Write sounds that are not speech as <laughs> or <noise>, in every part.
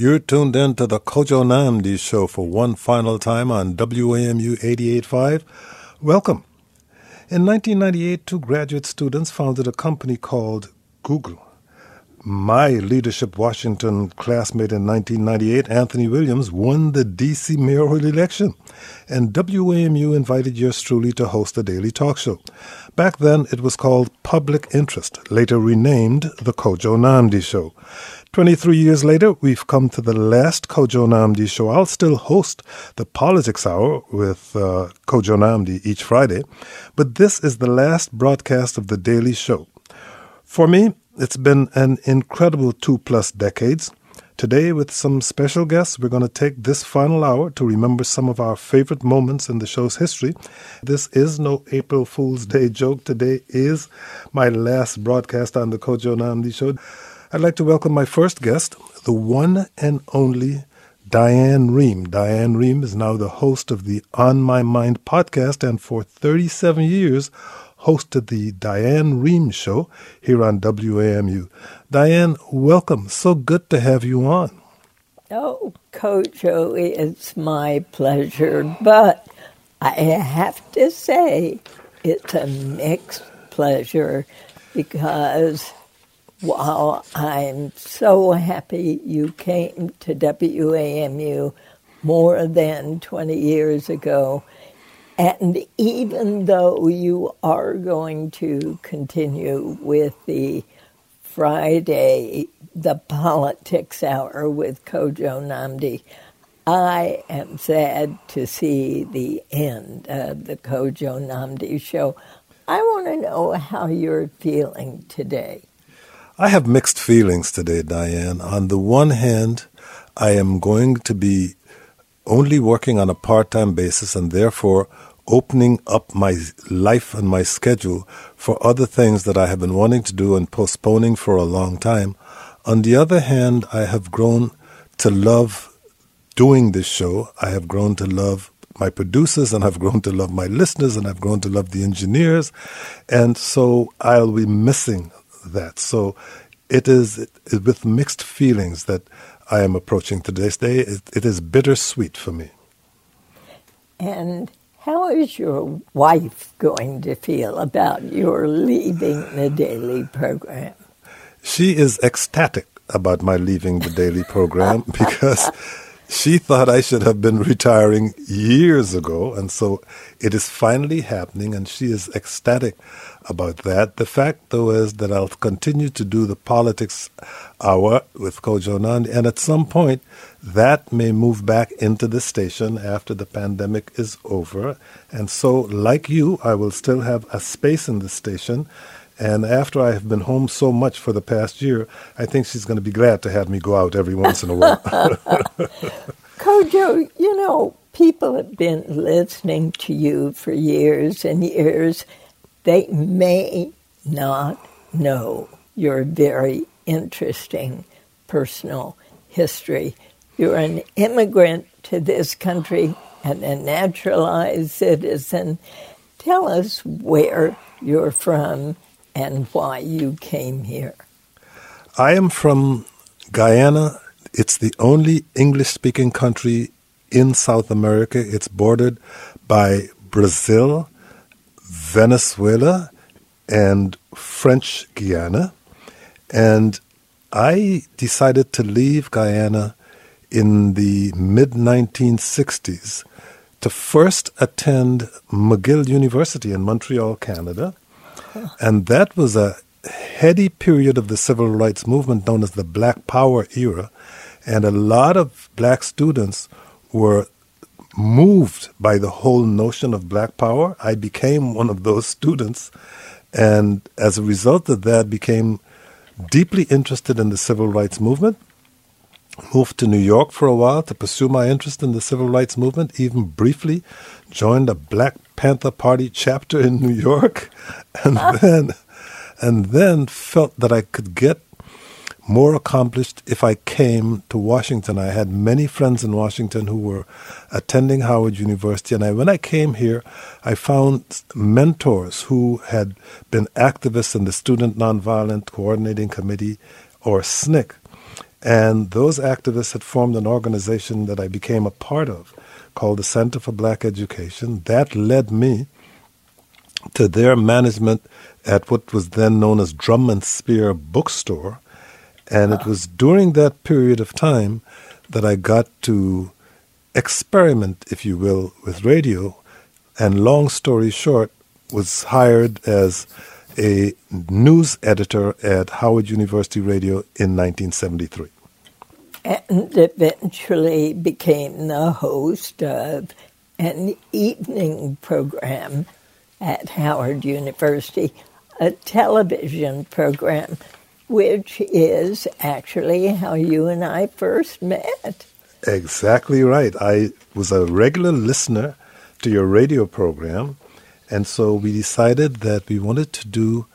You're tuned in to the Kojo Nnamdi Show for one final time on WAMU 88.5. Welcome. In 1998, two graduate students founded a company called Google. My Leadership Washington classmate in 1998, Anthony Williams, won the D.C. mayoral election, and WAMU invited yours truly to host a daily talk show. Back then, it was called Public Interest, later renamed The Kojo Nnamdi Show. 23 years later, we've come to the last Kojo Nnamdi show. I'll still host the Politics Hour with uh, Kojo Nnamdi each Friday, but this is the last broadcast of the daily show. For me, it's been an incredible two plus decades. Today, with some special guests, we're going to take this final hour to remember some of our favorite moments in the show's history. This is no April Fool's Day joke. Today is my last broadcast on the Kojo Nnamdi show. I'd like to welcome my first guest, the one and only Diane Rehm. Diane Rehm is now the host of the On My Mind podcast and for 37 years hosted the Diane Rehm Show here on WAMU. Diane, welcome. So good to have you on. Oh, Kojo, it's my pleasure. But I have to say, it's a mixed pleasure because while I'm so happy you came to WAMU more than 20 years ago, and even though you are going to continue with the Friday, the politics hour with Kojo Nnamdi, I am sad to see the end of the Kojo Nnamdi show. I want to know how you're feeling today. I have mixed feelings today, Diane. On the one hand, I am going to be only working on a part time basis and therefore opening up my life and my schedule for other things that I have been wanting to do and postponing for a long time. On the other hand, I have grown to love doing this show. I have grown to love my producers and I've grown to love my listeners and I've grown to love the engineers. And so I'll be missing that. So it is with mixed feelings that I am approaching today's day. It, it is bittersweet for me. And how is your wife going to feel about your leaving the daily program? She is ecstatic about my leaving the daily program <laughs> because she thought I should have been retiring years ago, and so it is finally happening, and she is ecstatic about that. The fact, though, is that I'll continue to do the politics hour with Kojo Nnamdi, and at some point, that may move back into the station after the pandemic is over. And so, like you, I will still have a space in the station. And after I have been home so much for the past year, I think she's going to be glad to have me go out every once in a while. <laughs> Kojo, you know, people have been listening to you for years and years. They may not know your very interesting personal history. You're an immigrant to this country and a naturalized citizen. Tell us where you're from and why you came here. I am from Guyana. It's the only English speaking country in South America. It's bordered by Brazil, Venezuela, and French Guiana. And I decided to leave Guyana in the mid 1960s to first attend McGill University in Montreal, Canada. And that was a heady period of the civil rights movement known as the Black Power era. And a lot of black students were moved by the whole notion of black power. I became one of those students. And as a result of that, became deeply interested in the civil rights movement moved to New York for a while to pursue my interest in the civil rights movement, even briefly joined a Black Panther Party chapter in New York, <laughs> and ah. then and then felt that I could get more accomplished if I came to Washington. I had many friends in Washington who were attending Howard University, and I, when I came here, I found mentors who had been activists in the Student Nonviolent Coordinating Committee or SNCC And those activists had formed an organization that I became a part of called the Center for Black Education. That led me to their management at what was then known as Drum and Spear Bookstore. And it ah. was during that period of time that I got to experiment, if you will, with radio. And long story short, was hired as a news editor at Howard University Radio in 1973. And eventually became the host of an evening program at Howard University, a television program, which is actually how you and I first met. Exactly right. I was a regular listener to your radio program and so we decided that we wanted to do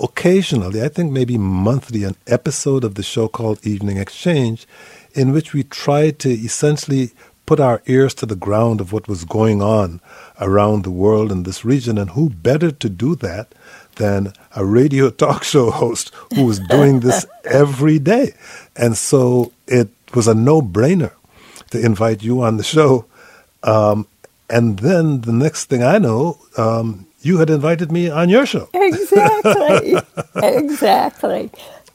occasionally, I think maybe monthly, an episode of the show called Evening Exchange, in which we tried to essentially put our ears to the ground of what was going on around the world in this region. And who better to do that than a radio <laughs> talk show host who was doing this <laughs> every day? And so it was a no brainer to invite you on the show. Um, and then the next thing I know, um, you had invited me on your show. <laughs> Exactly. exactly.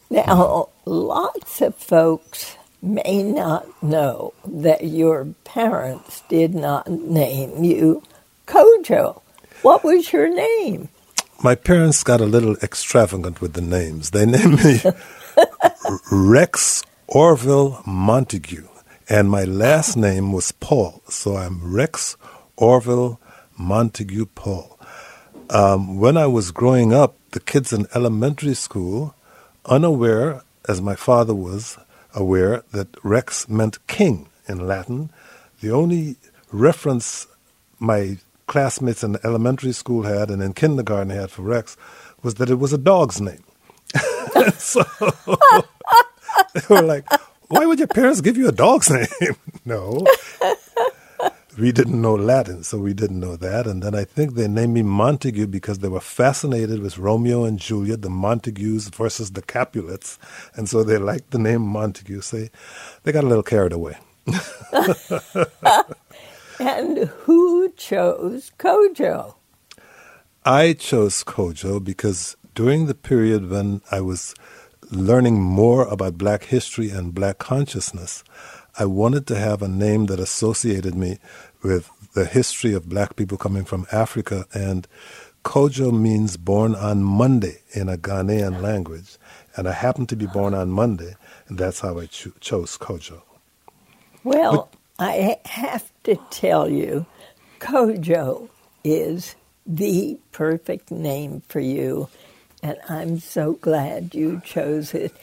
Now, lots of folks may not know that your parents did not name you Kojo. What was your name? My parents got a little extravagant with the names. They <laughs> named me Rex Orville Montague, and my last name was Paul, so I'm Rex Orville Montague Paul. Um, when I was growing up, the kids in elementary school, unaware, as my father was aware, that Rex meant king in Latin, the only reference my classmates in elementary school had and in kindergarten had for Rex was that it was a dog's name. <laughs> so <laughs> they were like, why would your parents give you a dog's <laughs> name? no we didn't know Latin, so we didn't know that. And then I think they named me Montague because they were fascinated with Romeo and Juliet, the Montagues versus the Capulets. And so they liked the name Montague. So they, they got a little carried away. <laughs> and who chose Kojo? I chose Kojo because during the period when I was learning more about black history and black consciousness, I wanted to have a name that associated me with the history of black people coming from Africa. And Kojo means born on Monday in a Ghanaian language. And I happened to be born on Monday, and that's how I cho- chose Kojo. Well, but, I have to tell you, Kojo is the perfect name for you, and I'm so glad you chose it.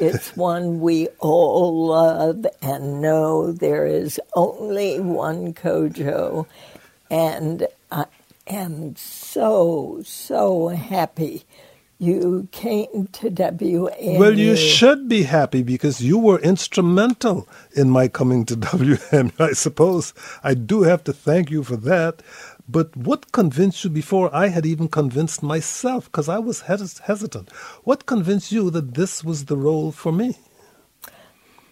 It's one we all love and know there is only one Kojo. And I am so, so happy you came to WMU. Well, you should be happy because you were instrumental in my coming to <laughs> WMU, I suppose. I do have to thank you for that. But what convinced you before I had even convinced myself? Because I was hes- hesitant. What convinced you that this was the role for me?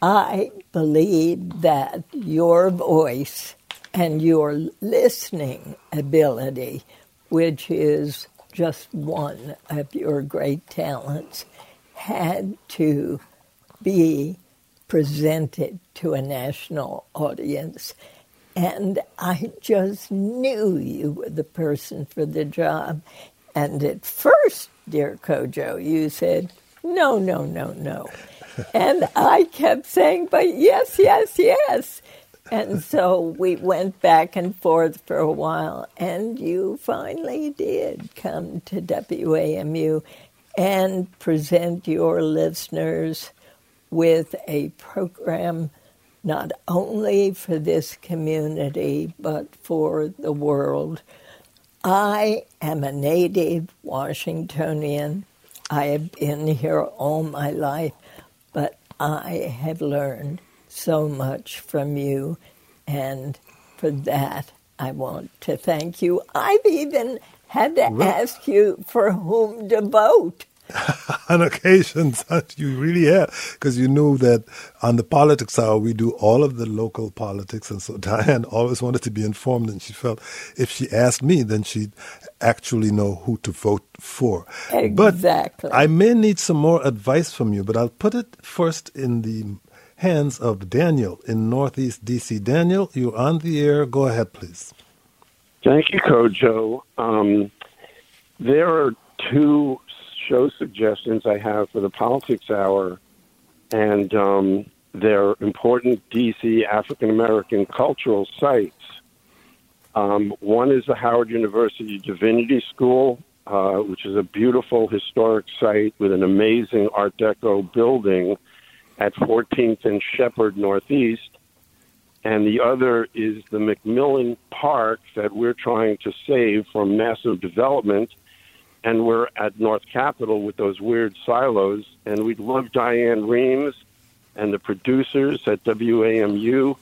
I believe that your voice and your listening ability, which is just one of your great talents, had to be presented to a national audience. And I just knew you were the person for the job. And at first, dear Kojo, you said, no, no, no, no. <laughs> and I kept saying, but yes, yes, yes. And <laughs> so we went back and forth for a while, and you finally did come to WAMU and present your listeners with a program not only for this community, but for the world. I am a native Washingtonian. I have been here all my life, but I have learned so much from you, and for that, I want to thank you. I've even had to ask you for whom to vote. <laughs> on occasions, <laughs> you really have, because you knew that on the politics hour we do all of the local politics, and so <laughs> Diane always wanted to be informed, and she felt if she asked me, then she'd actually know who to vote for. Exactly. But I may need some more advice from you, but I'll put it first in the hands of Daniel in Northeast DC. Daniel, you're on the air. Go ahead, please. Thank you, Kojo. Um, there are two show suggestions I have for the Politics Hour, and um, they're important DC African American cultural sites. Um, one is the Howard University Divinity School, uh, which is a beautiful historic site with an amazing Art Deco building at 14th and Shepherd Northeast. And the other is the McMillan Park that we're trying to save from massive development and we're at North Capitol with those weird silos. And we'd love Diane Rehm's and the producers at WAMU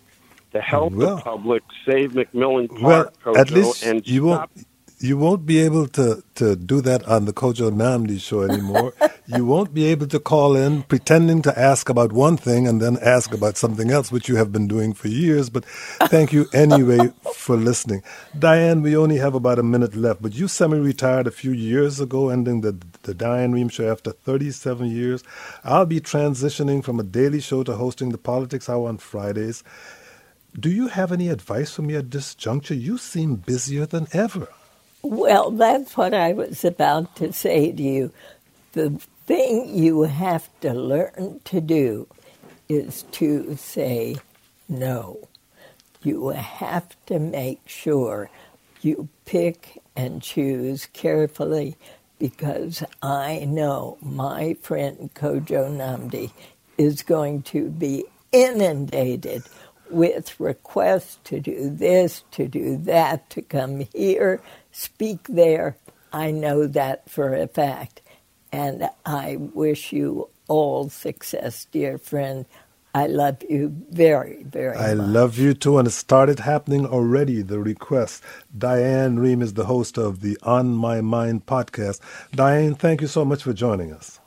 to help well, the public save McMillan Park. Well, at least you won't you won't be able to, to do that on the Kojo Nnamdi show anymore. <laughs> you won't be able to call in pretending to ask about one thing and then ask about something else, which you have been doing for years. But thank you anyway <laughs> for listening. Diane, we only have about a minute left, but you semi retired a few years ago, ending the, the Diane Rehm show after 37 years. I'll be transitioning from a daily show to hosting the Politics Hour on Fridays. Do you have any advice for me at this juncture? You seem busier than ever. Well, that's what I was about to say to you. The thing you have to learn to do is to say no. You have to make sure you pick and choose carefully because I know my friend Kojo Nnamdi is going to be inundated with requests to do this, to do that, to come here, speak there. I know that for a fact. And I wish you all success, dear friend. I love you very, very I much. love you too, and it started happening already. The request. Diane Rehm is the host of the On My Mind podcast. Diane, thank you so much for joining us.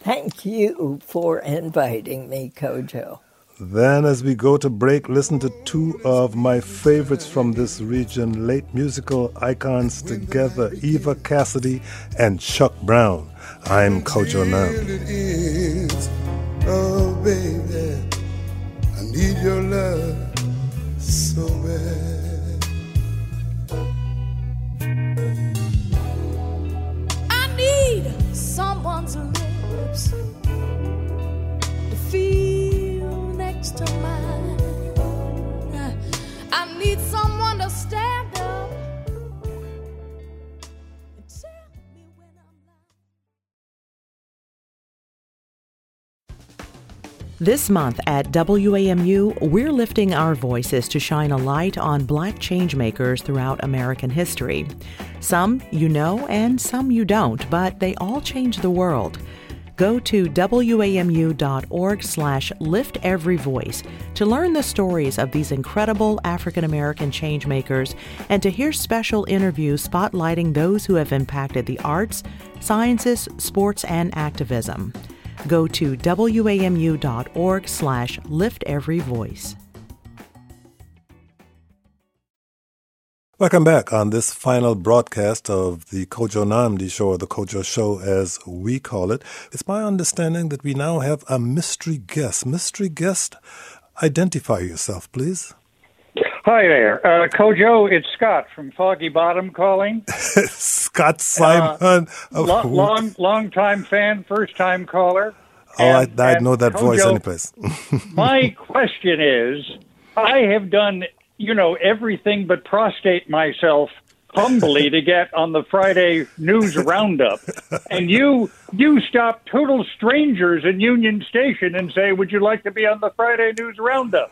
Thank you for inviting me, Kojo. Then, as we go to break, listen to two of my favorites from this region late musical icons together Eva Cassidy and Chuck Brown. I'm Kojo Nam. Oh, baby, I need your love so bad. This month at WAMU, we're lifting our voices to shine a light on black changemakers throughout American history. Some you know and some you don't, but they all change the world go to wamu.org slash lifteveryvoice to learn the stories of these incredible African American changemakers and to hear special interviews spotlighting those who have impacted the arts, sciences, sports, and activism. Go to wamu.org slash lifteveryvoice. Welcome back on this final broadcast of the Kojo Nnamdi Show, or the Kojo Show as we call it. It's my understanding that we now have a mystery guest. Mystery guest, identify yourself, please. Hi there. Uh, Kojo, it's Scott from Foggy Bottom calling. <laughs> Scott Simon. Uh, lo- long, long time fan, first time caller. Oh, and, I, I know that Kojo, voice anyplace. <laughs> my question is I have done you know, everything but prostate myself humbly to get on the Friday news roundup. <laughs> And you you stop total strangers in Union Station and say, "Would you like to be on the Friday news roundup?"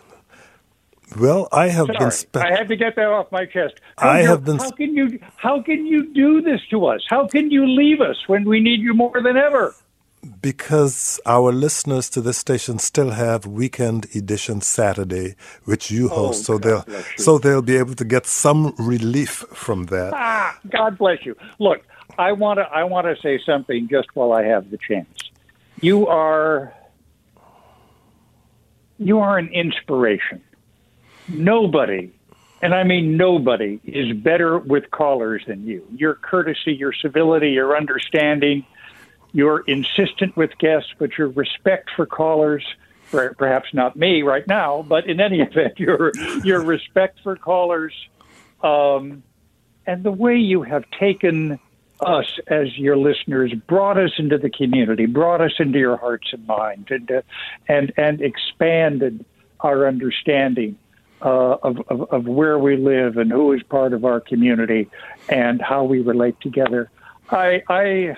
Well, I have Sorry, been. Spe- I had to get that off my chest. I have been. How can you? How can you do this to us? How can you leave us when we need you more than ever? because our listeners to this station still have weekend edition Saturday, which you oh, host, oh, so they'll so they'll be able to get some relief from that. Ah, God bless you. Look, I want to I want to say something just while I have the chance. You are you are an inspiration. Nobody, and I mean nobody, is better with callers than you. Your courtesy, your civility, your understanding, your insistent with guests, but your respect for callers. Perhaps not me right now, but in any <laughs> event, your your respect for callers, um, and the way you have taken us as your listeners, brought us into the community, brought us into your hearts and minds, and uh, and and expanded our understanding uh, of, of of where we live and who is part of our community and how we relate together. I I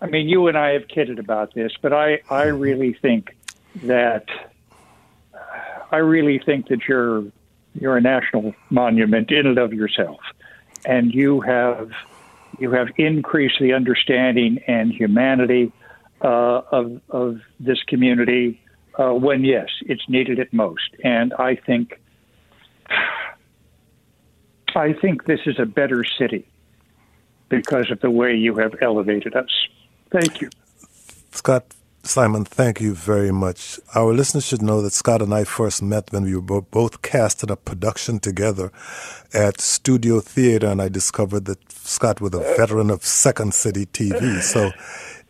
I mean, you and I have kidded about this, but I I really think that I really think that you're you're a national monument in and of yourself, and you have you have increased the understanding and humanity uh, of of this community uh, when yes, it's needed at most. And I think I think this is a better city because of the way you have elevated us. Thank you, Scott. Simon, thank you very much. Our listeners should know that Scott and I first met when we were both cast in a production together at Studio Theater, and I discovered that Scott was a veteran of Second City TV. So,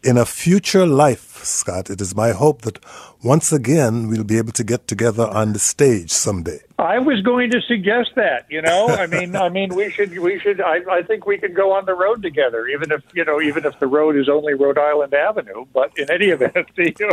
in a future life, Scott, it is my hope that once again we'll be able to get together on the stage someday. I was going to suggest that. You know, I mean, I mean, we should, we should. I, I think we could go on the road together, even if you know, even if the road is only Rhode Island Avenue. But in any <laughs> event,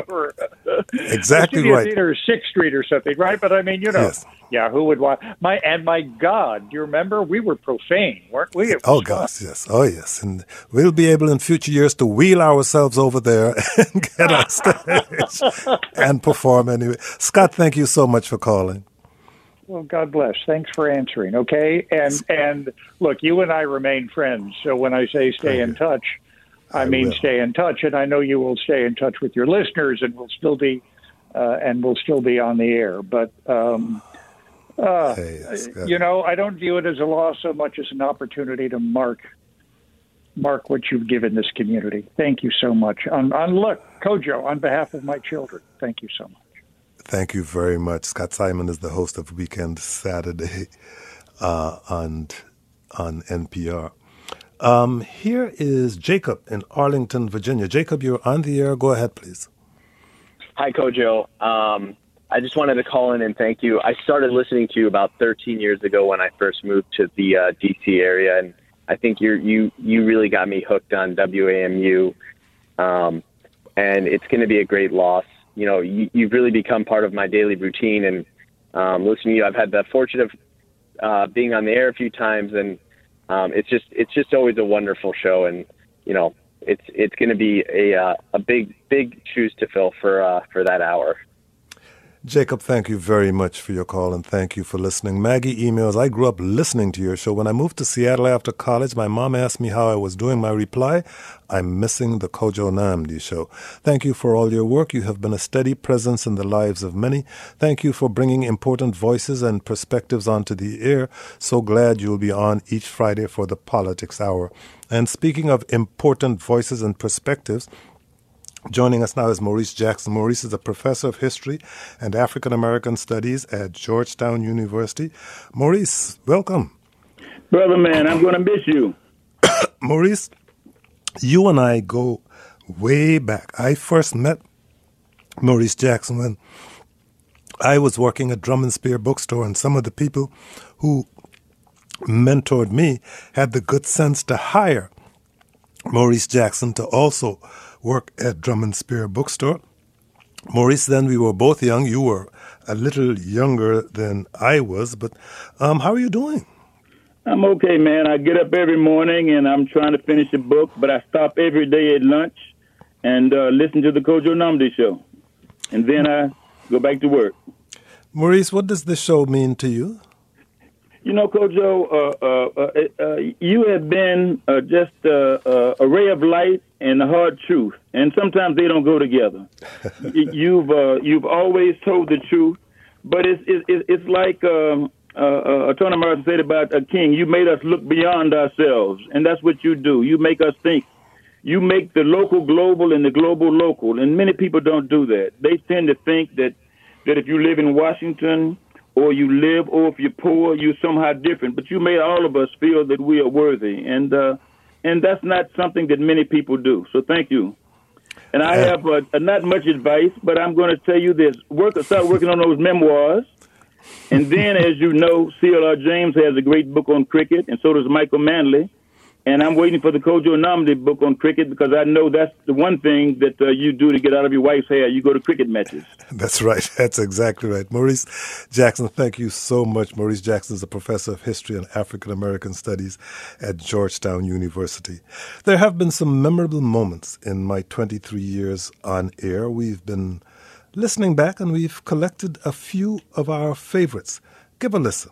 or, uh, exactly right, or Sixth Street or something, right? But I mean, you know, yes. yeah, who would want my and my God? Do you remember we were profane, weren't we? Oh gosh, yes, oh yes, and we'll be able in future years to wheel ourselves over there <laughs> and get on stage <laughs> and perform anyway. Scott, thank you so much for calling. Well, God bless. Thanks for answering. Okay, and and look, you and I remain friends. So when I say stay in touch, I, I mean will. stay in touch, and I know you will stay in touch with your listeners, and will still be, uh, and will still be on the air. But um, uh, hey, you know, I don't view it as a loss so much as an opportunity to mark mark what you've given this community. Thank you so much. On, on look, Kojo, on behalf of my children, thank you so much. Thank you very much. Scott Simon is the host of Weekend Saturday <laughs> uh, on, on NPR. Um, here is Jacob in Arlington, Virginia. Jacob, you're on the air. Go ahead, please. Hi, Kojo. Um, I just wanted to call in and thank you. I started listening to you about 13 years ago when I first moved to the uh, DC area, and I think you you you really got me hooked on WAMU, um, and it's going to be a great loss you know, you, you've really become part of my daily routine. And um, listening to you, I've had the fortune of uh, being on the air a few times, and um, it's just it's just always a wonderful show. And you know, it's it's going to be a uh, a big big shoes to fill for uh, for that hour. Jacob, thank you very much for your call and thank you for listening. Maggie emails, I grew up listening to your show. When I moved to Seattle after college, my mom asked me how I was doing. My reply, I'm missing the Kojo Nnamdi show. Thank you for all your work. You have been a steady presence in the lives of many. Thank you for bringing important voices and perspectives onto the air. So glad you'll be on each Friday for the Politics Hour. And speaking of important voices and perspectives, Joining us now is Maurice Jackson. Maurice is a professor of history and African American studies at Georgetown University. Maurice, welcome. Brother man, I'm going to miss you. <coughs> Maurice, you and I go way back. I first met Maurice Jackson when I was working at Drum and Spear Bookstore, and some of the people who mentored me had the good sense to hire Maurice Jackson to also work at Drum and Spear Bookstore. Maurice, then we were both young. You were a little younger than I was, but um, how are you doing? I'm okay, man. I get up every morning and I'm trying to finish a book, but I stop every day at lunch and uh, listen to the Kojo Nnamdi show. And then I go back to work. Maurice, what does this show mean to you? You know, Kojo, uh, uh, uh, uh you have been uh, just a ray of light and the hard truth, and sometimes they don't go together. <laughs> you've you've always told the truth, but it's it's, it's like um, uh, uh, Attorney Martin said about a king, you made us look beyond ourselves, and that's what you do. You make us think. You make the local global and the global local, and many people don't do that. They tend to think that that if you live in Washington or you live, or if you're poor, you're somehow different. But you made all of us feel that we are worthy, and uh, and that's not something that many people do. So thank you. And I have uh, not much advice, but I'm going to tell you this: work, start working on those memoirs. And then, as you know, C.L.R. James has a great book on cricket, and so does Michael Manley. And I'm waiting for the Kojo Nnamdi book on cricket because I know that's the one thing that uh, you do to get out of your wife's hair. You go to cricket matches. <laughs> That's right. <laughs> That's exactly right. Maurice Jackson, thank you so much. Maurice Jackson is a professor of history and African American studies at Georgetown University. There have been some memorable moments in my 23 years on air. We've been listening back and we've collected a few of our favorites. Give a listen.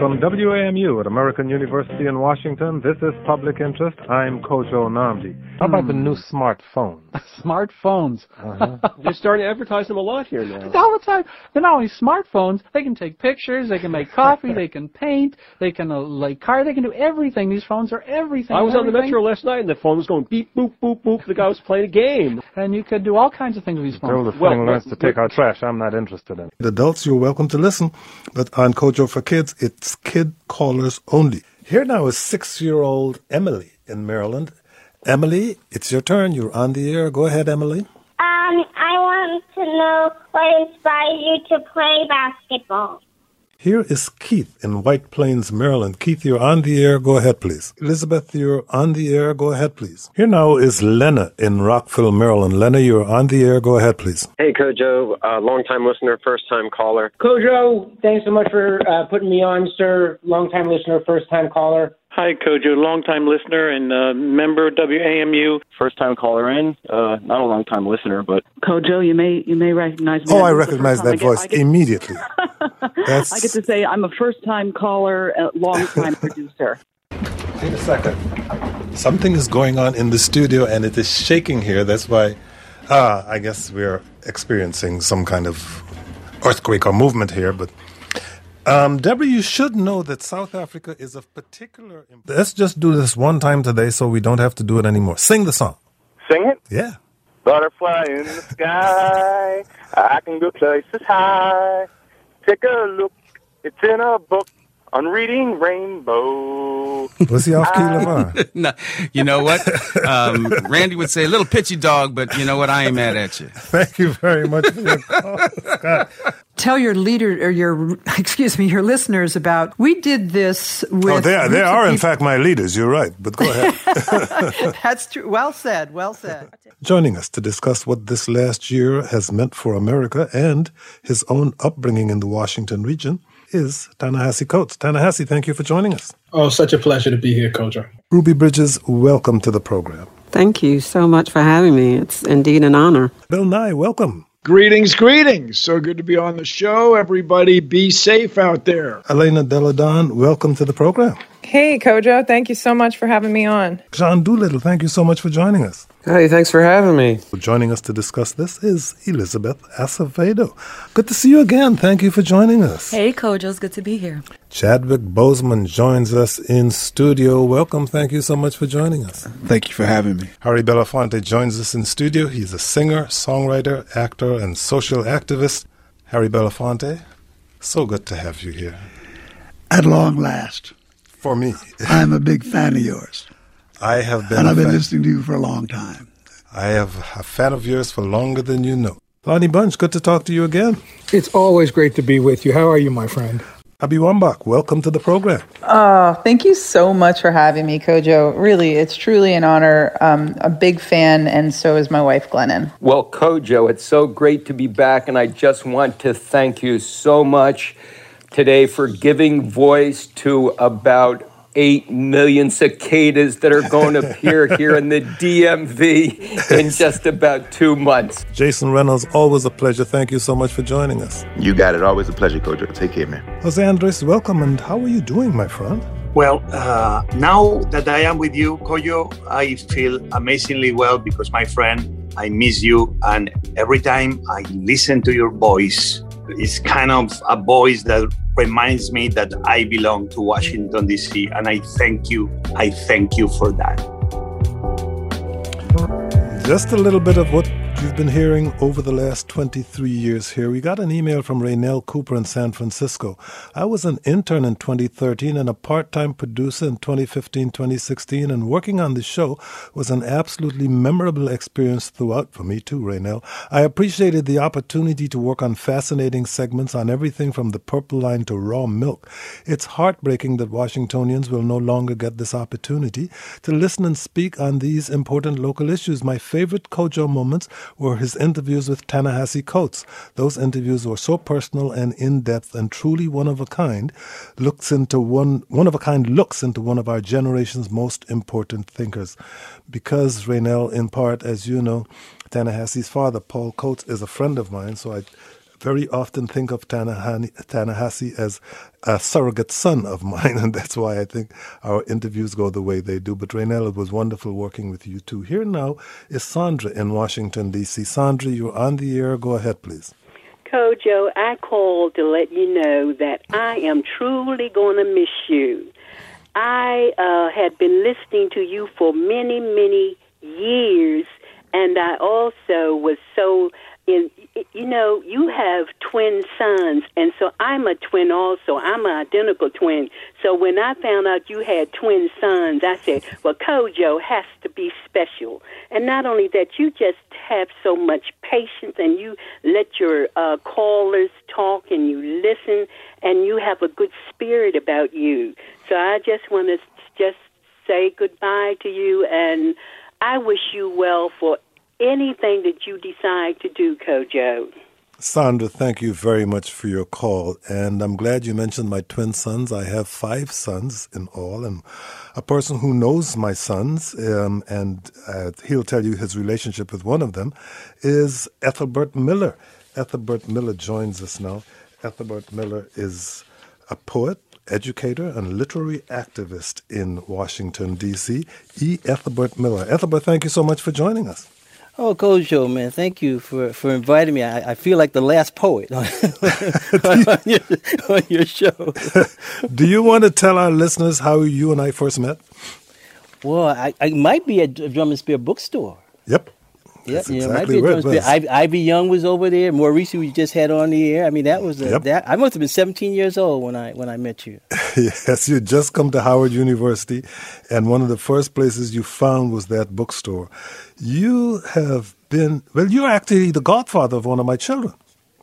From WAMU at American University in Washington, this is Public Interest. I'm Kojo Nnamdi. How about the new smartphone? Smartphones. <laughs> They're starting to advertise them a lot here now. <laughs> All the time. They're not only smartphones, they can take pictures, they can make coffee, they can paint, they can uh, lay car, they can do everything. These phones are everything. I was on the metro last night and the phone was going beep, boop, boop, boop. The guy was playing a game. And you could do all kinds of things with these Tell the phones. Well, phone wants to take our trash. I'm not interested in it. Adults, you're welcome to listen, but on Kojo for Kids, it's kid callers only. Here now is six year old Emily in Maryland. Emily, it's your turn. You're on the air. Go ahead, Emily. Um, I want to know what inspired you to play basketball. Here is Keith in White Plains, Maryland. Keith, you're on the air. Go ahead, please. Elizabeth, you're on the air. Go ahead, please. Here now is Lena in Rockville, Maryland. Lena, you're on the air. Go ahead, please. Hey, Kojo, uh, long time listener, first time caller. Kojo, thanks so much for uh, putting me on, sir. Long time listener, first time caller. Hi, Kojo, longtime listener and uh, member of WAMU. First time caller in, uh, not a long time listener, but Kojo, you may you may recognize me. Oh, I This is the recognize first time that I get- voice I get, immediately. <laughs> That's, I get to say I'm a first time caller, a long time <laughs> producer. Wait a second. Something is going on in the studio and it is shaking here. That's why, ah, I guess we're experiencing some kind of earthquake or movement here. But, um, Deborah, you should know that South Africa is of particular. Imp- Let's just do this one time today so we don't have to do it anymore. Sing the song. Sing it. Yeah. Butterfly in the sky. I can go places high. Take a look. It's in a book on reading rainbow. Was he off key, LeVar? <laughs> no, you know what? Um, Randy would say a little pitchy dog, but you know what? I ain't mad at you. Thank you very much for your call, Scott. Tell your leader or your <laughs> excuse me, your listeners about. We did this with. Oh, they are, they are in fact my leaders. You're right. But go ahead. <laughs> That's true. Well said. Well said. Joining us to discuss what this last year has meant for America and his own upbringing in the Washington region is Ta-Nehisi Coates. Ta-Nehisi, thank you for joining us. Oh, such a pleasure to be here, Kojo. Ruby Bridges, welcome to the program. Thank you so much for having me. It's indeed an honor. Bill Nye, welcome. Greetings, greetings. So good to be on the show. Everybody be safe out there. Elena Delle Donne, welcome to the program. Hey, Kojo. Thank you so much for having me on. John Doolittle, thank you so much for joining us. Hey, thanks for having me. Joining us to discuss this is Elizabeth Acevedo. Good to see you again. Thank you for joining us. Hey, Kojo. It's good to be here. Chadwick Boseman joins us in studio. Welcome. Thank you so much for joining us. Thank you for having me. Harry Belafonte joins us in studio. He's a singer, songwriter, actor, and social activist. Harry Belafonte, so good to have you here. At long last. For me. <laughs> I'm a big fan of yours. I have been And a I've been fan. listening to you for a long time. I have a fan of yours for longer than you know. Lonnie Bunch, good to talk to you again. It's always great to be with you. How are you, my friend? Abby Wambach, welcome to the program. Oh, thank you so much for having me, Kojo. Really, it's truly an honor. Um, a big fan, and so is my wife, Glennon. Well, Kojo, it's so great to be back, and I just want to thank you so much today for giving voice to about 8 million cicadas that are going to appear here in the DMV in just about two months. Jason Reynolds, always a pleasure. Thank you so much for joining us. You got it. Always a pleasure, Kojo. Take care, man. Jose Andres, welcome, and how are you doing, my friend? Well, uh, now that I am with you, Koyo, I feel amazingly well because my friend, I miss you. And every time I listen to your voice, it's kind of a voice that reminds me that I belong to Washington, D.C. And I thank you. I thank you for that. Just a little bit of what you've been hearing over the last 23 years here. We got an email from Raynell Cooper in San Francisco. I was an intern in 2013 and a part time producer in 2015 2016, and working on the show was an absolutely memorable experience throughout for me, too, Raynell. I appreciated the opportunity to work on fascinating segments on everything from the purple line to raw milk. It's heartbreaking that Washingtonians will no longer get this opportunity to listen and speak on these important local issues. My favorite Kojo moments were his interviews with Ta-Nehisi Coates. Those interviews were so personal and in depth and truly one of a kind. Looks into one one of a kind looks into one of our generation's most important thinkers. Because Raynell, in part, as you know, Ta-Nehisi's father, Paul Coates, is a friend of mine, so I very often think of Ta-Nehisi as a surrogate son of <laughs> mine, and that's why I think our interviews go the way they do. But Raynell, it was wonderful working with you too. Here now is Sandra in Washington, D.C. Sandra, you're on the air. Go ahead, please. Kojo, I called to let you know that I am truly going to miss you. I uh, had been listening to you for many, many years, and I also was so in you know, you have twin sons, and so I'm a twin also. I'm an identical twin. So when I found out you had twin sons, I said, well, Kojo has to be special. And not only that, you just have so much patience, and you let your uh, callers talk, and you listen, and you have a good spirit about you. So I just want to just say goodbye to you, and I wish you well for anything that you decide to do, Kojo. Sandra, thank you very much for your call. And I'm glad you mentioned my twin sons. I have five sons in all. And a person who knows my sons, um, and uh, he'll tell you his relationship with one of them, is Ethelbert Miller. Ethelbert Miller joins us now. Ethelbert Miller is a poet, educator, and literary activist in Washington, D.C. E. Ethelbert Miller. Ethelbert, thank you so much for joining us. Oh, Kojo, man, thank you for, for inviting me. I, I feel like the last poet on, <laughs> on, your, on your show. <laughs> Do you want to tell our listeners how you and I first met? Well, I, I might be at Drum and Spear bookstore. Yep. Yeah, exactly might be Ivy, Ivy Young was over there. More recently, we just had on the air. I mean, that was a, yep. that. I must have been 17 years old when I when I met you. <laughs> yes, you just come to Howard University, and one of the first places you found was that bookstore. You have been well. You're actually the godfather of one of my children.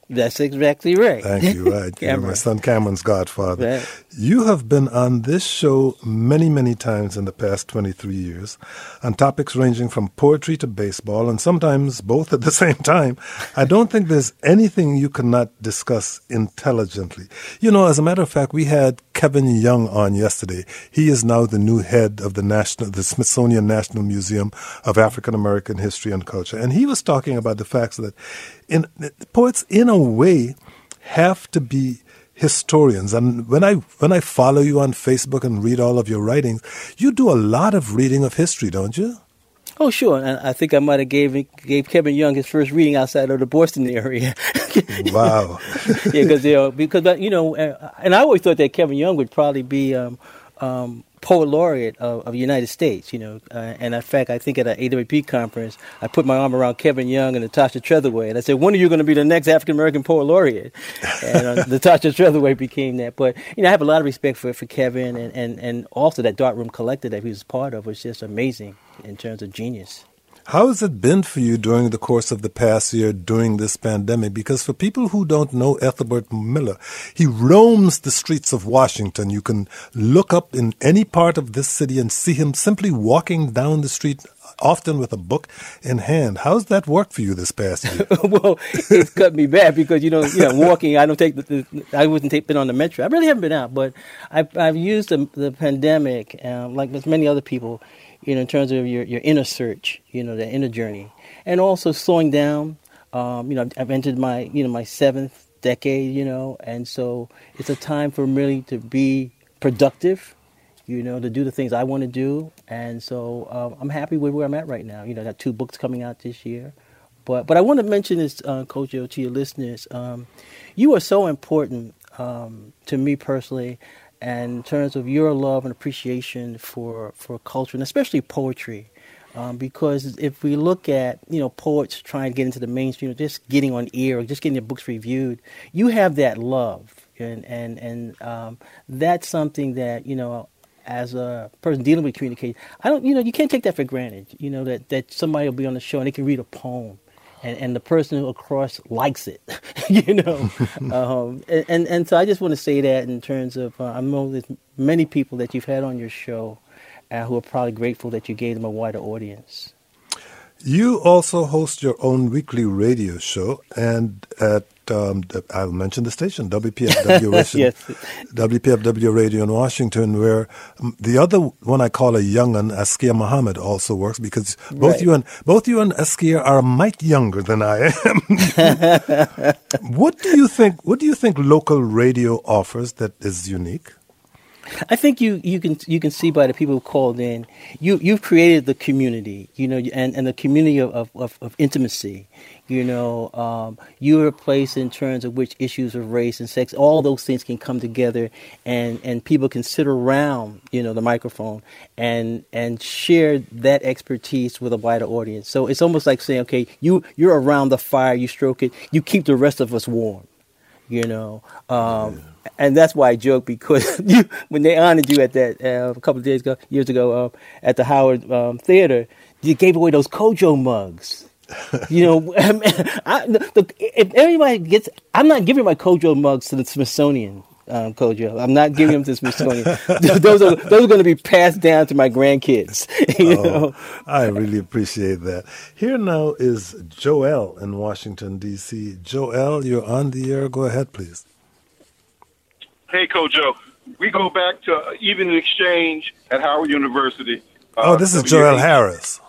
That's exactly right. Thank you. Right. <laughs> You're my son Cameron's godfather. Right. You have been on this show many, many times in the past 23 years on topics ranging from poetry to baseball and sometimes both at the <laughs> same time. I don't think there's anything you cannot discuss intelligently. You know, as a matter of fact, we had Kevin Young on yesterday. He is now the new head of the National, the Smithsonian National Museum of African American History and Culture. And he was talking about the fact that in poets, in a way, have to be historians. And when I when I follow you on Facebook and read all of your writings, you do a lot of reading of history, don't you? Oh, sure. And I think I might have gave gave Kevin Young his first reading outside of the Boston area. <laughs> wow. yeah, because you know, because you know, and I always thought that Kevin Young would probably be um, um, poet laureate of, of the United States, you know. Uh, and in fact, I think at an AWP conference, I put my arm around Kevin Young and Natasha Trethewey, and I said, "When are you going to be the next African American poet laureate?" <laughs> And uh, Natasha Trethewey became that. But you know, I have a lot of respect for for Kevin, and and and also that Dark Room Collective that he was part of was just amazing in terms of genius. How has it been for you during the course of the past year during this pandemic? Because for people who don't know Ethelbert Miller, he roams the streets of Washington. You can look up in any part of this city and see him simply walking down the street often with a book in hand. How's that work for you this past year? <laughs> well, it's cut me back because you know, you know, walking. I don't take the, the I wasn't been on the metro. I really haven't been out, but I've I've used the, the pandemic, um, like with many other people, you know, in terms of your, your inner search, you know, the inner journey, and also slowing down. Um, you know, I've entered my, you know, my seventh decade, you know, and so it's a time for me to be productive you know, to do the things I want to do. And so um, I'm happy with where I'm at right now. You know, I got two books coming out this year. But, but I want to mention this, uh, Kojo, to your listeners. Um, you are so important um, to me personally, and in terms of your love and appreciation for, for culture, and especially poetry. Um, because if we look at you know poets trying to get into the mainstream, just getting on air, or just getting their books reviewed, you have that love, and and and um, that's something that you know as a person dealing with communication, I don't you know you can't take that for granted. You know that that somebody will be on the show and they can read a poem. And, and the person across likes it, <laughs> you know, <laughs> um, and, and and so I just want to say that in terms of uh, I know there's many people that you've had on your show uh, who are probably grateful that you gave them a wider audience. You also host your own weekly radio show, and at um, I'll mention the station WPFW Radio, <laughs> yes. WPFW Radio in Washington, where um, the other one I call a young young'un, Askia Muhammad, also works because both Right. you and both you and Askia are a mite younger than I am. <laughs> what do you think? What do you think local radio offers that is unique? I think you, you can you can see by the people who called in, you you've created the community, you know, and, and the community of, of, of, intimacy. You know, um, you're a place in terms of which issues of race and sex, all those things can come together, and, and people can sit around, you know, the microphone and and share that expertise with a wider audience. So it's almost like saying, okay, you you're around the fire, you stroke it, you keep the rest of us warm you know. Um, And that's why I joke because <laughs> you, when they honored you at that uh, a couple of days ago, years ago, um, at the Howard um, Theater, you gave away those Kojo mugs. you know, <laughs> I, the, if everybody gets, I'm not giving my Kojo mugs to the Smithsonian. Um, Kojo, I'm not giving them to the Smithsonian. <laughs> those are those are going to be passed down to my grandkids. You Oh, know, I really appreciate that. Here now is Joel in Washington, D.C. Joel, you're on the air. Go ahead, please. Hey, Kojo. We go back to even exchange at Howard University. oh, this is Joel Harris,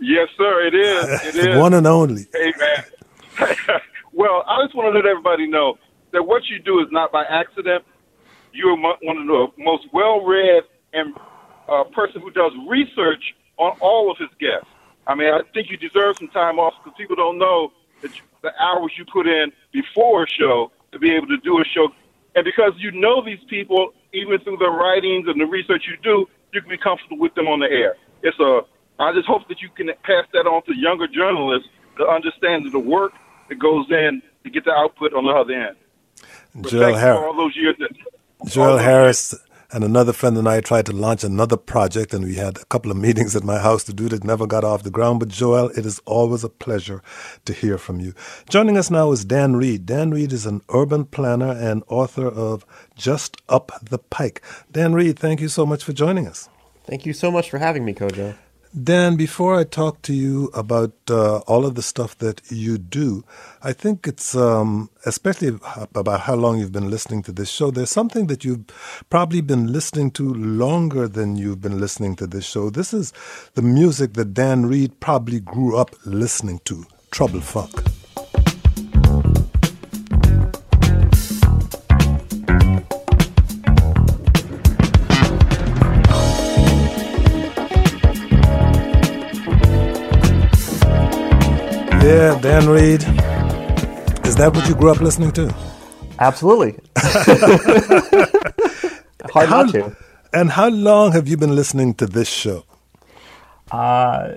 Yes, sir. It is. <laughs> It is. one and only. Hey, man. <laughs> well, I just want to let everybody know that what you do is not by accident. You're one of the most well-read and uh, person who does research on all of his guests. I mean, I think you deserve some time off because people don't know that you, the hours you put in before a show to be able to do a show, and because you know these people, even through their writings and the research you do, you can be comfortable with them on the air. It's a. I just hope that you can pass that on to younger journalists to understand the work that goes in to get the output on the other end. Joel you Harris. for all those years. That, Joel Harris and another friend and I tried to launch another project, and we had a couple of <laughs> meetings at my house to do it. Never got off the ground. But Joel, it is always a pleasure to hear from you. Joining us now is Dan Reed. Dan Reed is an urban planner and author of Just Up the Pike. Dan Reed, thank you so much for joining us. Thank you so much for having me, Kojo. Dan, before I talk to you about uh, all of the stuff that you do, I think it's um, especially about how long you've been listening to this show. There's something that you've probably been listening to longer than you've been listening to this show. This is the music that Dan Reed probably grew up listening to Trouble Funk. Yeah, Dan Reed. Is that what you grew up listening to? Absolutely. <laughs> Hard how, not to. And how long have you been listening to this show? Uh,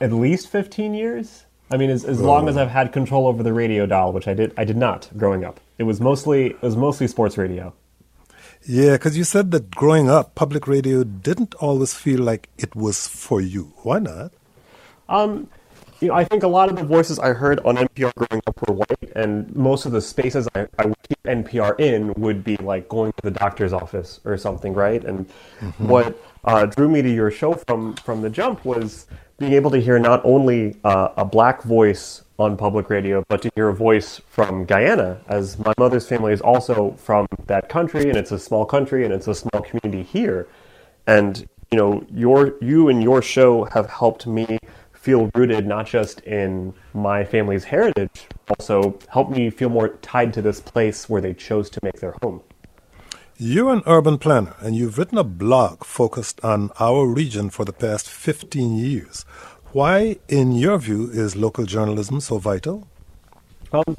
at least 15 years. I mean, as, as long as I've had control over the radio dial, which I did, I did not growing up. It was mostly, it was mostly sports radio. Yeah, because you said that growing up, public radio didn't always feel like it was for you. Why not? Um, you know, I think a lot of the voices I heard on NPR growing up were white, and most of the spaces I, I would keep NPR in would be like going to the doctor's office or something, right? And Mhm. what uh, drew me to your show from from the jump was being able to hear not only uh, a black voice on public radio, but to hear a voice from Guyana, as my mother's family is also from that country, and it's a small country, and it's a small community here. And you know, your you and your show have helped me feel rooted not just in my family's heritage, also helped me feel more tied to this place where they chose to make their home. You're an urban planner and you've written a blog focused on our region for the past 15 years. Why, in your view, is local journalism so vital? Um,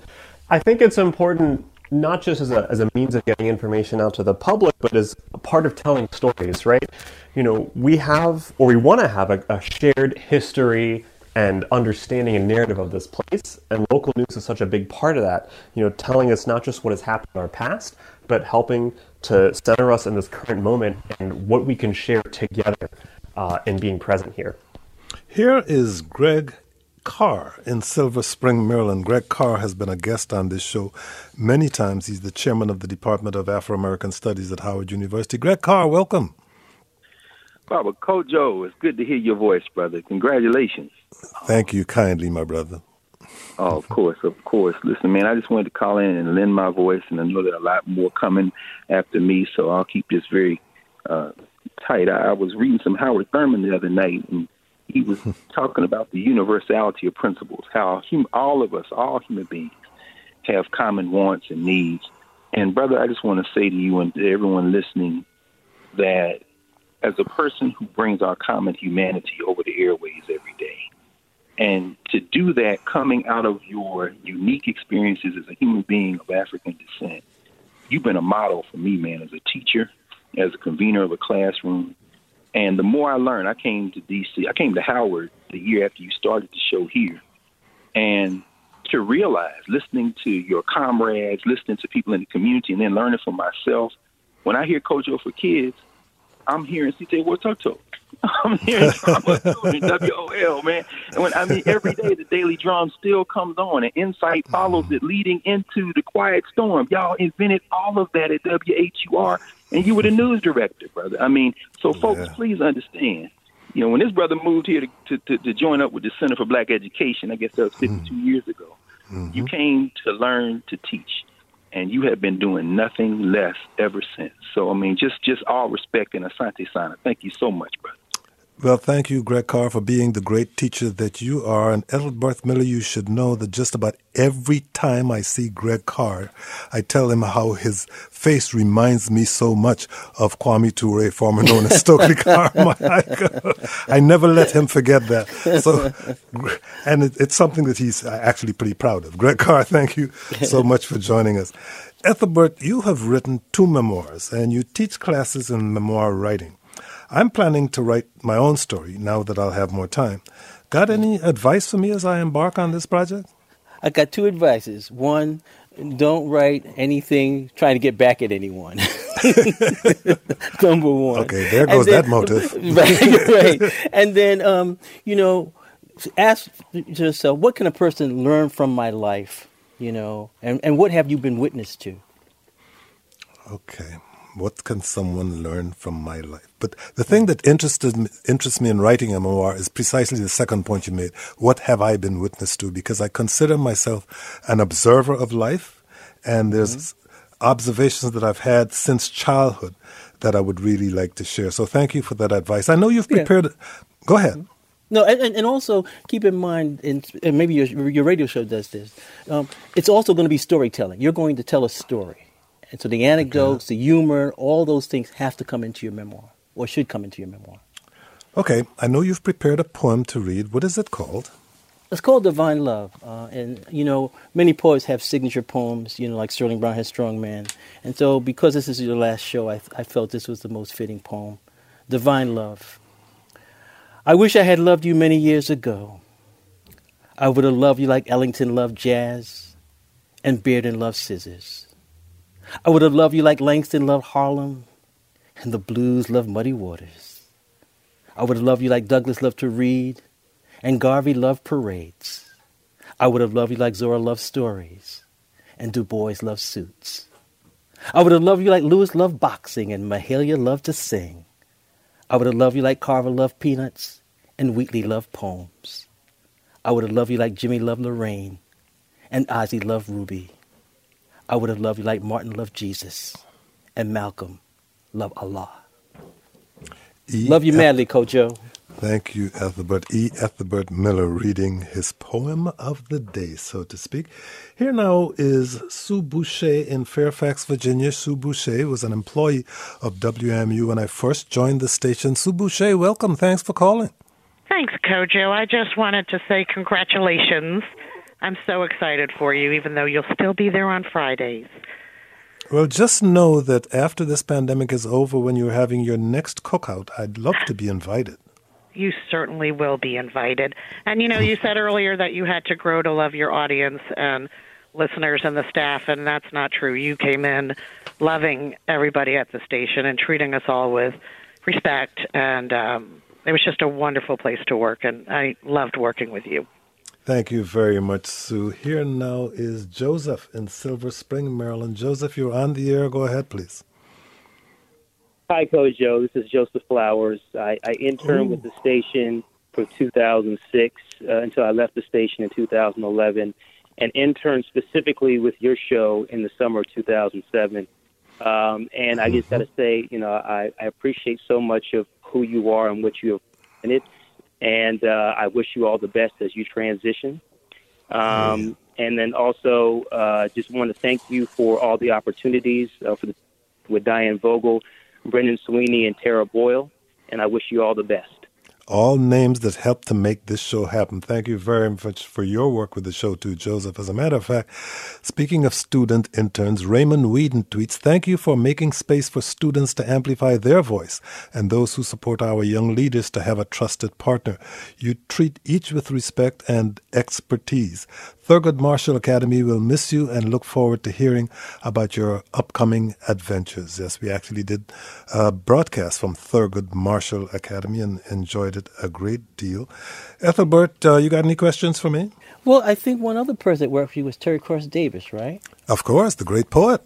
I think it's important not just as a, as a means of getting information out to the public, but as a part of telling stories, right? You know, we have, or we want to have a, a shared history and understanding and narrative of this place. And local news is such a big part of that, you know, telling us not just what has happened in our past, but helping to center us in this current moment and what we can share together uh, in being present here. Here is Greg Carr in Silver Spring, Maryland. Greg Carr has been a guest on this show many times. He's the chairman of the Department of Afro American Studies at Howard University. Greg Carr, welcome. Baba Kojo, it's good to hear your voice, brother. Congratulations. Thank you kindly, my brother. Oh, of course, of course. Listen, man, I just wanted to call in and lend my voice, and I know that a lot more coming after me, so I'll keep this very uh, tight. I, I was reading some Howard Thurman the other night, and he was talking about the universality of principles, how hum- all of us, all human beings, have common wants and needs. And, brother, I just want to say to you and to everyone listening that as a person who brings our common humanity over the airways every day, and to do that coming out of your unique experiences as a human being of African descent, you've been a model for me, man, as a teacher, as a convener of a classroom. And the more I learned, I came to DC, I came to Howard the year after you started the show here. And to realize, listening to your comrades, listening to people in the community, and then learning for myself, when I hear Kojo for Kids, I'm hearing CJ Wototo. <laughs> I'm hearing drama WOL, man. And when I mean every day the daily drum still comes on and insight follows it leading into the quiet storm. Y'all invented all of that at WHUR and you were the news director, brother. I mean, so folks, yeah. please understand. You know, when this brother moved here to, to, to, to, join up with the Center for Black Education, I guess that was 52 mm-hmm. years ago, mm-hmm. you came to learn to teach and you have been doing nothing less ever since. So, I mean, just just all respect and asante sana. Thank you so much, brother. Well, thank you, Greg Carr, for being the great teacher that you are. And Ethelbert Miller, you should know that just about every time I see Greg Carr, I tell him how his face reminds me so much of Kwame Ture, former known as Stokely <laughs> Carmichael. I never let him forget that. So, <laughs> and it, it's something that he's actually pretty proud of. Greg Carr, thank you so <laughs> much for joining us. Ethelbert, you have written two memoirs, and you teach classes in memoir writing. I'm planning to write my own story now that I'll have more time. Got any advice for me as I embark on this project? I got two advices. One, don't write anything trying to get back at anyone. <laughs> Number one. Okay, there goes then, that motive. <laughs> right, right. And then, um, you know, ask yourself, what can a person learn from my life? You know, and, and what have you been witness to? Okay what can someone learn from my life? But the thing that interested me, interests me in writing a memoir is precisely the second point you made. What have I been witness to? Because I consider myself an observer of life, and there's mm-hmm. observations that I've had since childhood that I would really like to share. So thank you for that advice. I know you've prepared. Yeah. Go ahead. No, and, and also keep in mind, and maybe your, your radio show does this. Um, it's also going to be storytelling. You're going to tell a story. And so the anecdotes, okay. the humor, all those things have to come into your memoir or should come into your memoir. Okay, I know you've prepared a poem to read. What is it called? It's called Divine Love. Uh, and, you know, many poets have signature poems, you know, like Sterling Brown has Strong Man. And so because this is your last show, I, I felt this was the most fitting poem Divine Love. I wish I had loved you many years ago. I would have loved you like Ellington loved jazz and Bearden loved scissors. I would have loved you like Langston loved Harlem and the blues loved muddy waters. I would have loved you like Douglass loved to read and Garvey loved parades. I would have loved you like Zora loved stories and Du Bois loved suits. I would have loved you like Louis loved boxing and Mahalia loved to sing. I would have loved you like Carver loved peanuts and Wheatley loved poems. I would have loved you like Jimmy loved Lorraine and Ozzie loved Ruby. I would have loved you like Martin loved Jesus and Malcolm loved Allah. E- love you madly, Kojo. Thank you, Ethelbert E. Ethelbert Miller, reading his poem of the day, so to speak. Here now is Sue Boucher in Fairfax, Virginia. Sue Boucher was an employee of WAMU when I first joined the station. Sue Boucher, welcome. Thanks for calling. Thanks, Kojo. I just wanted to say congratulations. I'm so excited for you, even though you'll still be there on Fridays. Well, just know that after this pandemic is over, when you're having your next cookout, I'd love to be invited. You certainly will be invited. And you know, you said earlier that you had to grow to love your audience and listeners and the staff, and that's not true. You came in loving everybody at the station and treating us all with respect, and um, it was just a wonderful place to work, and I loved working with you. Thank you very much, Sue. Here now is Joseph in Silver Spring, Maryland. Joseph, you're on the air. Go ahead, please. Hi, Kojo. This is Joseph Flowers. I, I interned Ooh. with the station from 2006 uh, until I left the station in 2011, and interned specifically with your show in the summer of 2007. Um, and I just got to say, you know, I, I appreciate so much of who you are and what you have And it, and uh, I wish you all the best as you transition. Um, and then also, uh, just want to thank you for all the opportunities uh, for the, with Diane Vogel, Brendan Sweeney, and Tara Boyle. And I wish you all the best. All names that helped to make this show happen. Thank you very much for your work with the show, too, Joseph. As a matter of fact, speaking of student interns, Raymond Whedon tweets Thank you for making space for students to amplify their voice and those who support our young leaders to have a trusted partner. You treat each with respect and expertise. Thurgood Marshall Academy will miss you and look forward to hearing about your upcoming adventures. Yes, we actually did a broadcast from Thurgood Marshall Academy and enjoyed a great deal. Ethelbert, uh, you got any questions for me? Well, I think one other person that worked for you was Teri Cross Davis, right? Of course, the great poet.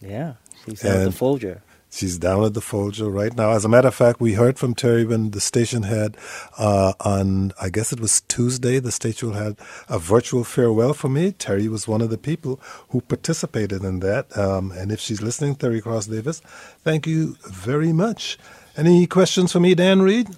Yeah, she's at the Folger. She's down at the Folger right now. As a matter of fact, we heard from Teri when the station had uh, on, I guess it was Tuesday, the station had a virtual farewell for me. Teri was one of the people who participated in that. Um, and if she's listening, Teri Cross Davis, thank you very much. Any questions for me, Dan Reed?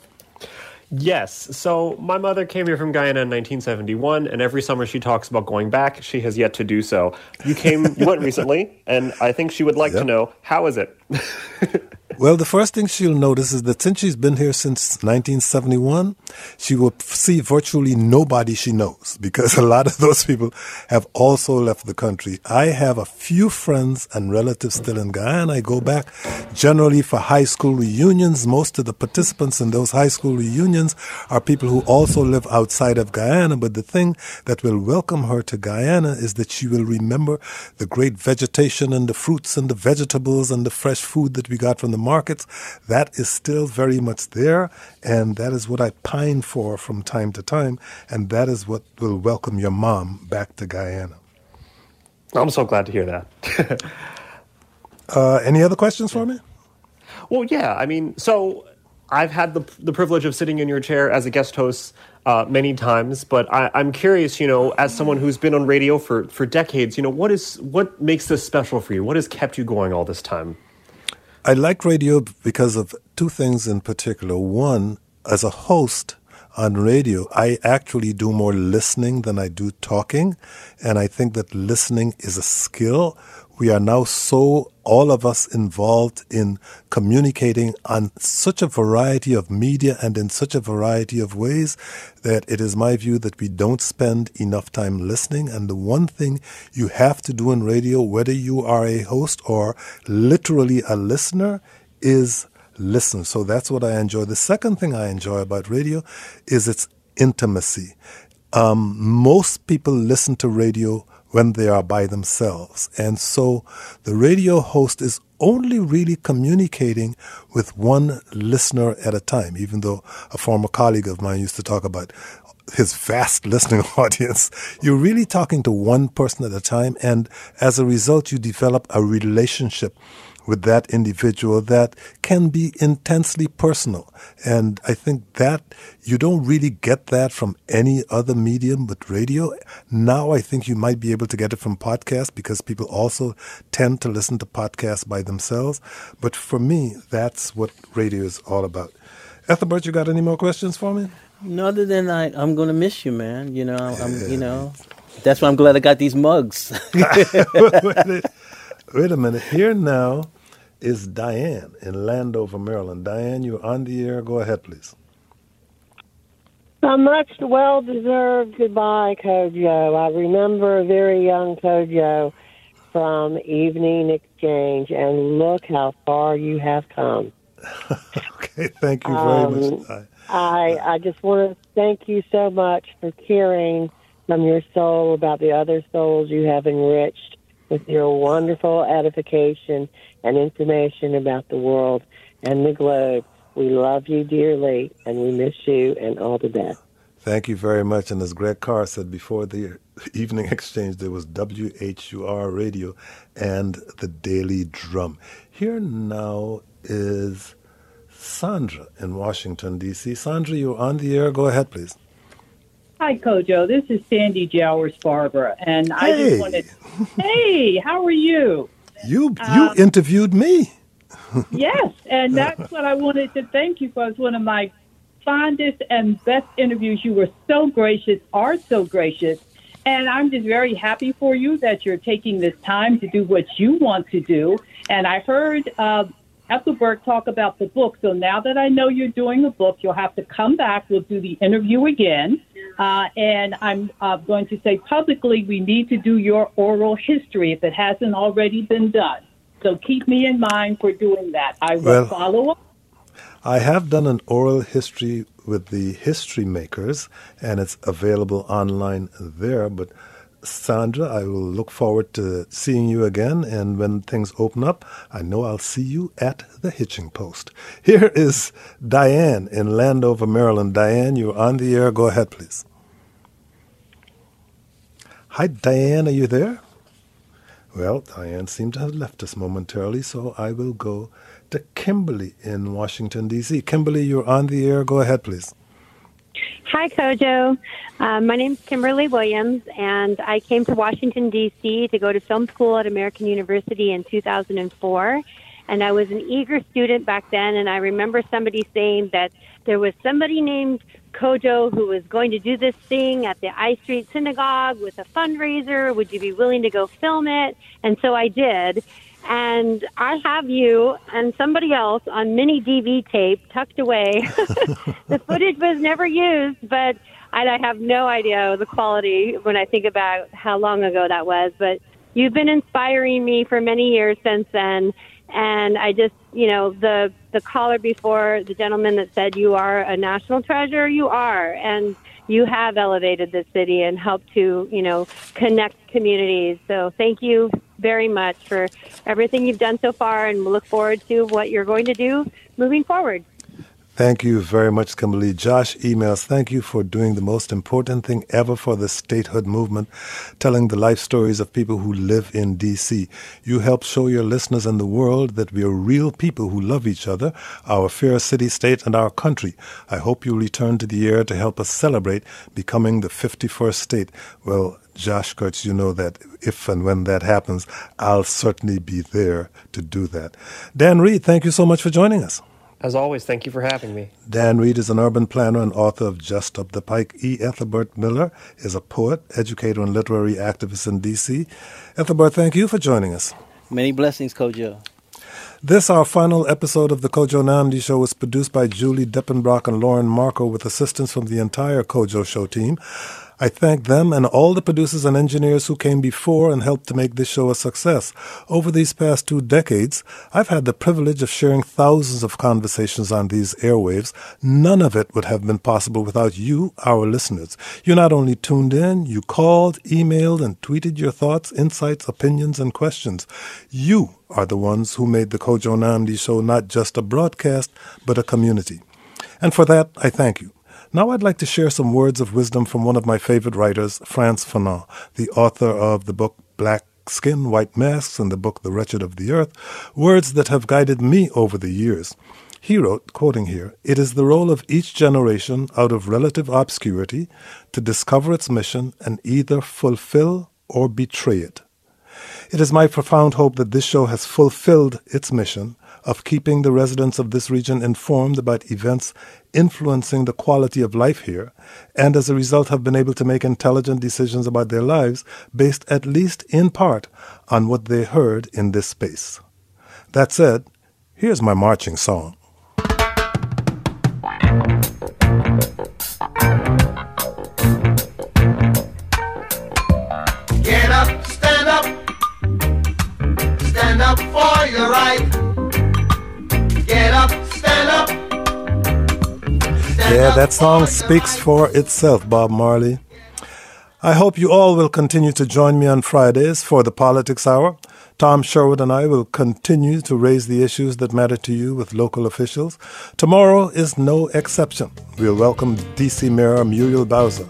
Yes. So my mother came here from Guyana in 1971, and every summer she talks about going back. She has yet to do so. You came, you went <laughs> recently, and I think she would like to know how is it? <laughs> Well, the first thing she'll notice is that since she's been here since 1971, she will see virtually nobody she knows because <laughs> a lot of those people have also left the country. I have a few friends and relatives still in Guyana. I go back generally for high school reunions. Most of the participants in those high school reunions are people who also live outside of Guyana. But the thing that will welcome her to Guyana is that she will remember the great vegetation and the fruits and the vegetables and the fresh food that we got from the markets. That is still very much there, and that is what I pine for from time to time, and that is what will welcome your mom back to Guyana. I'm so glad to hear that. <laughs> Uh, any other questions for me? Well, yeah. I mean, so I've had the the privilege of sitting in your chair as a guest host uh, many times, but I, I'm curious. You know, as someone who's been on radio for for decades, you know, what is what makes this special for you? What has kept you going all this time? I like radio because of two things in particular. One, as a host on radio, I actually do more listening than I do talking. And I think that listening is a skill. We are now so, all of us involved in communicating on such a variety of media and in such a variety of ways that it is my view that we don't spend enough time listening. And the one thing you have to do in radio, whether you are a host or literally a listener, is listen. So that's what I enjoy. The second thing I enjoy about radio is its intimacy. Um, most people listen to radio when they are by themselves. And so the radio host is only really communicating with one listener at a time, even though a former colleague of mine used to talk about his vast <laughs> listening audience. You're really talking to one person at a time. And as a result, you develop a relationship with that individual that can be intensely personal. And I think that you don't really get that from any other medium but radio. Now I think you might be able to get it from podcasts because people also tend to listen to podcasts by themselves. But for me, that's what radio is all about. Ethelbert, you got any more questions for me? No, other than I, I'm going to miss you, man. You know, I'm, you know, that's why I'm glad I got these mugs. <laughs> <laughs> wait, a, minute. Here now is Diane in Landover, Maryland. Diane, you're on the air. Go ahead, please. A much well deserved goodbye, Kojo. I remember a very young Kojo from Evening Exchange, and look how far you have come. <laughs> okay, thank you very Um, much. I I just want to thank you so much for caring from your soul about the other souls you have enriched with your wonderful edification and information about the world and the globe. We love you dearly, and we miss you, and all the best. Thank you very much. And as Greg Carr said before the <laughs> evening exchange, there was WHUR radio and the Daily Drum. Here now is Sandra in Washington, D.C. Sandra, you're on the air. Go ahead, please. Hi, Kojo. This is Sandy Jowers Barber, and I Hey. just wanted. Hey, how are you? You you Um, interviewed me. <laughs> yes, and that's what I wanted to thank you for. It's one of my fondest and best interviews. You were so gracious, are so gracious, and I'm just very happy for you that you're taking this time to do what you want to do. And I heard uh, Ethelbert talk about the book, so now that I know you're doing a book, you'll have to come back. We'll do the interview again. Uh, and I'm uh, going to say publicly, we need to do your oral history if it hasn't already been done. So keep me in mind for doing that. I will Well- follow up. I have done an oral history with the History Makers, and it's available online there. But Sandra, I will look forward to seeing you again, and when things open up, I know I'll see you at the Hitching Post. Here is Diane in Landover, Maryland. Diane, you're on the air. Go ahead, please. Hi, Diane, are you there? Well, Diane seemed to have left us momentarily, so I will go to Kimberly in Washington, D.C. Kimberly, you're on the air. Go ahead, please. Hi, Kojo. Uh, my name's Kimberly Williams, and I came to Washington, D.C. to go to film school at American University in 2004. And I was an eager student back then, and I remember somebody saying that there was somebody named Kojo who was going to do this thing at the I Street Synagogue with a fundraiser. Would you be willing to go film it? And so I did. And I have you and somebody else on mini DV tape tucked away. <laughs> the footage was never used, but I, have no idea the quality when I think about how long ago that was. But you've been inspiring me for many years since then. And I just, you know, the the caller before, the gentleman that said you are a national treasure, you are, and you have elevated the city and helped to, you know, connect communities. So thank you very much for everything you've done so far, and we look forward to what you're going to do moving forward. Thank you very much, Kimberly. Josh emails, thank you for doing the most important thing ever for the statehood movement, telling the life stories of people who live in D.C. You help show your listeners and the world that we are real people who love each other, our fair city state, and our country. I hope you return to the air to help us celebrate becoming the 51st state. Well, Josh Kurtz, you know that if and when that happens, I'll certainly be there to do that. Dan Reed, thank you so much for joining us. As always, thank you for having me. Dan Reed is an urban planner and author of Just Up the Pike. E. Ethelbert Miller is a poet, educator, and literary activist in D.C. Ethelbert, thank you for joining us. Many blessings, Kojo. This, our final episode of the Kojo Nnamdi Show, was produced by Julie Depenbrock and Lauren Markoe with assistance from the entire Kojo Show team. I thank them and all the producers and engineers who came before and helped to make this show a success. Over these past two decades, I've had the privilege of sharing thousands of conversations on these airwaves. None of it would have been possible without you, our listeners. You not only tuned in, you called, emailed, and tweeted your thoughts, insights, opinions, and questions. You are the ones who made the Kojo Nnamdi Show not just a broadcast, but a community. And for that, I thank you. Now I'd like to share some words of wisdom from one of my favorite writers, Frantz Fanon, the author of the book Black Skin, White Masks and the book The Wretched of the Earth, words that have guided me over the years. He wrote, quoting here, It is the role of each generation out of relative obscurity to discover its mission and either fulfill or betray it. It is my profound hope that this show has fulfilled its mission of keeping the residents of this region informed about events influencing the quality of life here, and as a result have been able to make intelligent decisions about their lives based at least in part on what they heard in this space. That said, here's my marching song. Get up, stand up, stand up for your right. Yeah, that song speaks for itself, Bob Marley. I hope you all will continue to join me on Fridays for the Politics Hour. Tom Sherwood and I will continue to raise the issues that matter to you with local officials. Tomorrow is no exception. We'll welcome DC Mayor Muriel Bowser.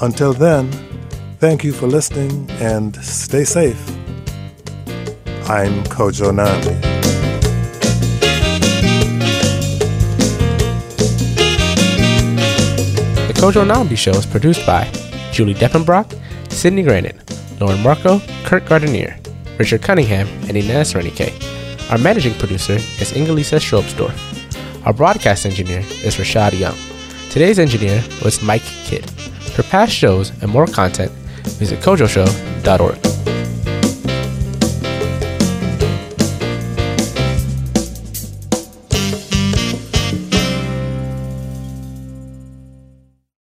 Until then, thank you for listening and stay safe. I'm Kojo Nnamdi. The Kojo Nnamdi Show is produced by Julie Depenbrock, Cydney Grannan, Lauren Markoe, Kurt Gardinier, Richard Cunningham, and Ines Renike. Our managing producer is Ingalisa Schrobsdorff. Our broadcast engineer is Rashad Young. Today's engineer was Mike Kidd. For past shows and more content, visit kojoshow.org.